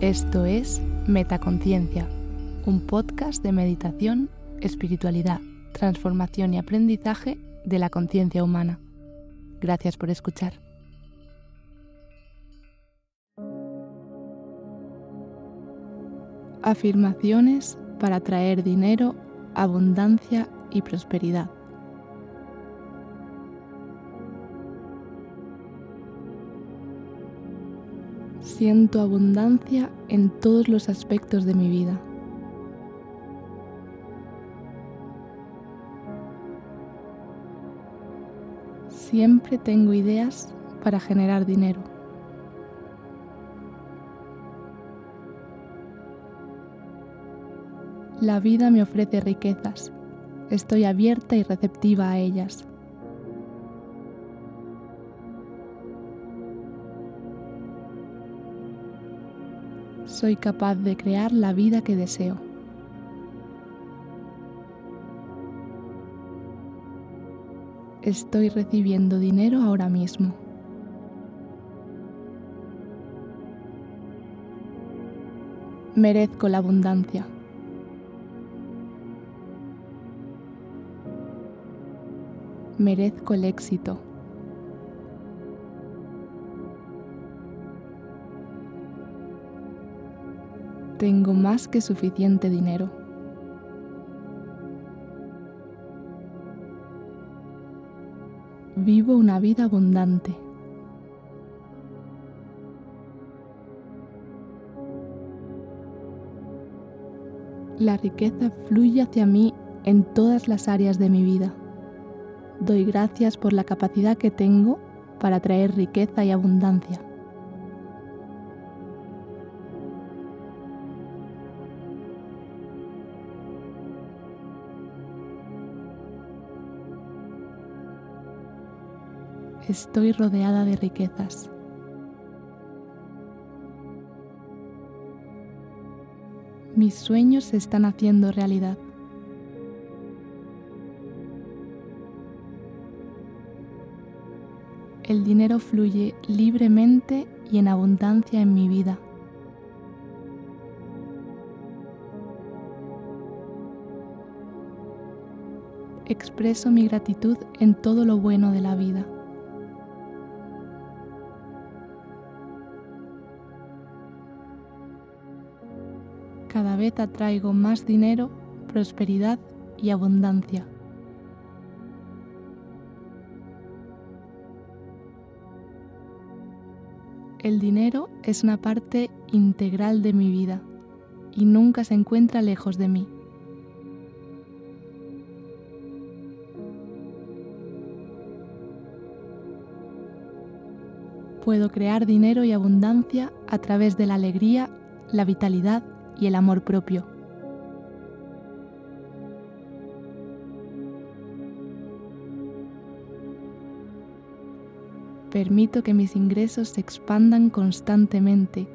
Esto es Metaconciencia, un podcast de meditación, espiritualidad, transformación y aprendizaje de la conciencia humana. Gracias por escuchar. Afirmaciones para atraer dinero, abundancia y prosperidad. Siento abundancia en todos los aspectos de mi vida. Siempre tengo ideas para generar dinero. La vida me ofrece riquezas. Estoy abierta y receptiva a ellas. Soy capaz de crear la vida que deseo. Estoy recibiendo dinero ahora mismo. Merezco la abundancia. Merezco el éxito. Tengo más que suficiente dinero. Vivo una vida abundante. La riqueza fluye hacia mí en todas las áreas de mi vida. Doy gracias por la capacidad que tengo para traer riqueza y abundancia. Estoy rodeada de riquezas. Mis sueños se están haciendo realidad. El dinero fluye libremente y en abundancia en mi vida. Expreso mi gratitud en todo lo bueno de la vida. Cada vez atraigo más dinero, prosperidad y abundancia. El dinero es una parte integral de mi vida y nunca se encuentra lejos de mí. Puedo crear dinero y abundancia a través de la alegría, la vitalidad y el amor propio. Permito que mis ingresos se expandan constantemente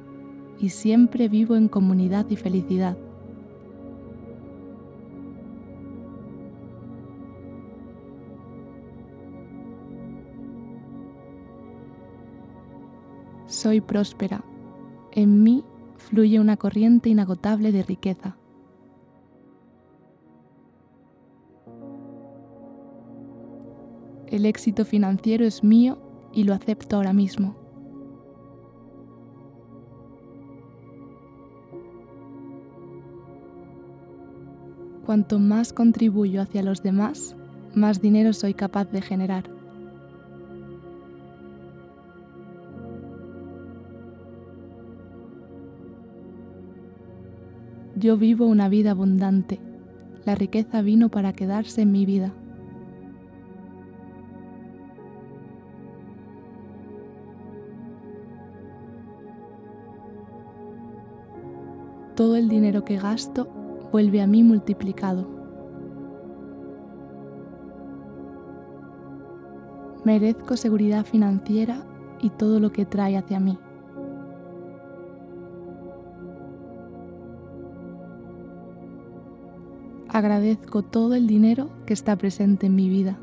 y siempre vivo en comunidad y felicidad. Soy próspera. En mí fluye una corriente inagotable de riqueza. El éxito financiero es mío y lo acepto ahora mismo. Cuanto más contribuyo hacia los demás, más dinero soy capaz de generar. Yo vivo una vida abundante. La riqueza vino para quedarse en mi vida. Todo el dinero que gasto vuelve a mí multiplicado. Merezco seguridad financiera y todo lo que trae hacia mí. Agradezco todo el dinero que está presente en mi vida.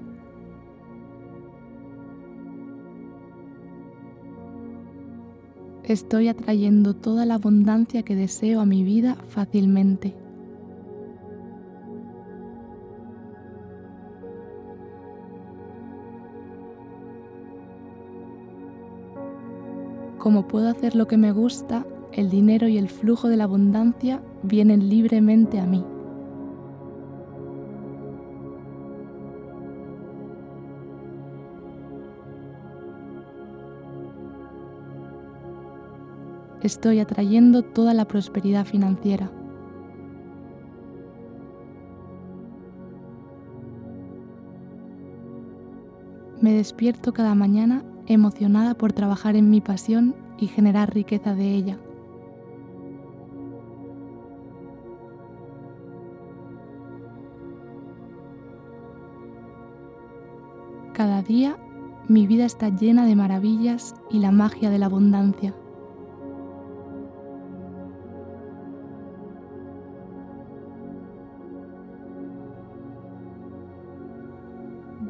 Estoy atrayendo toda la abundancia que deseo a mi vida fácilmente. Como puedo hacer lo que me gusta, el dinero y el flujo de la abundancia vienen libremente a mí. Estoy atrayendo toda la prosperidad financiera. Me despierto cada mañana emocionada por trabajar en mi pasión y generar riqueza de ella. Cada día mi vida está llena de maravillas y la magia de la abundancia.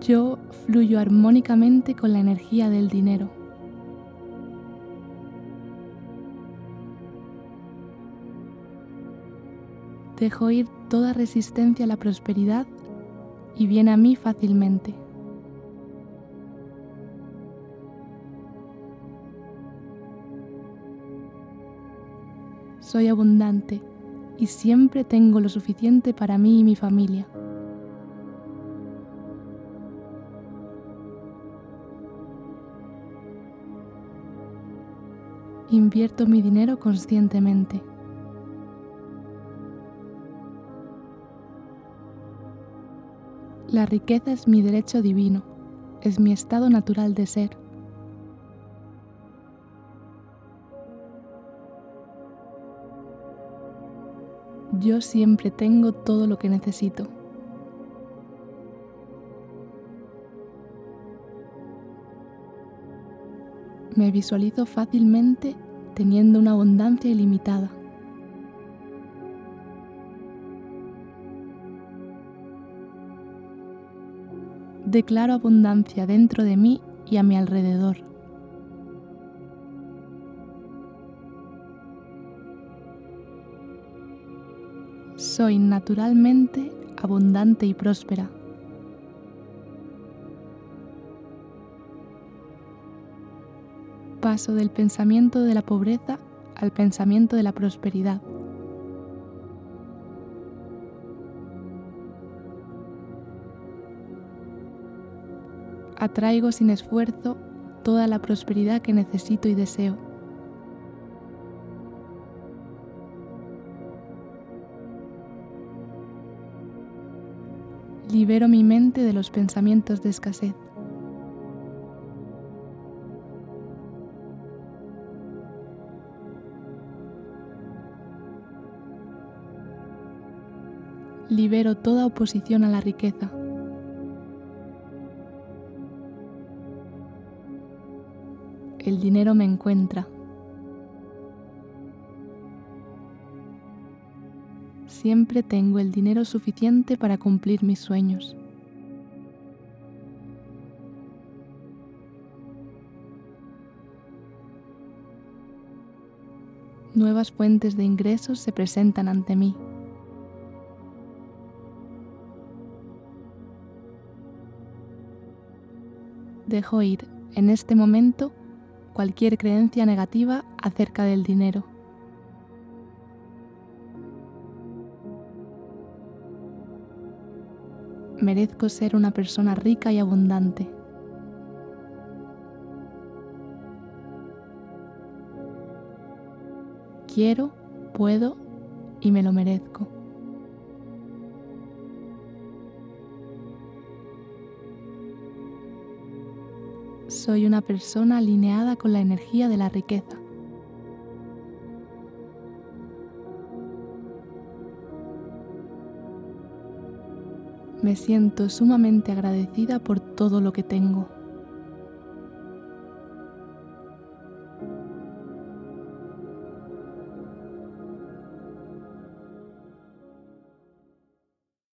Yo fluyo armónicamente con la energía del dinero. Dejo ir toda resistencia a la prosperidad y viene a mí fácilmente. Soy abundante y siempre tengo lo suficiente para mí y mi familia. Invierto mi dinero conscientemente. La riqueza es mi derecho divino, es mi estado natural de ser. Yo siempre tengo todo lo que necesito. Me visualizo fácilmente teniendo una abundancia ilimitada. Declaro abundancia dentro de mí y a mi alrededor. Soy naturalmente abundante y próspera. Paso del pensamiento de la pobreza al pensamiento de la prosperidad. Atraigo sin esfuerzo toda la prosperidad que necesito y deseo. Libero mi mente de los pensamientos de escasez. Libero toda oposición a la riqueza. El dinero me encuentra. Siempre tengo el dinero suficiente para cumplir mis sueños. Nuevas fuentes de ingresos se presentan ante mí. Dejo ir en este momento cualquier creencia negativa acerca del dinero. Merezco ser una persona rica y abundante. Quiero, puedo y me lo merezco. Soy una persona alineada con la energía de la riqueza. Me siento sumamente agradecida por todo lo que tengo.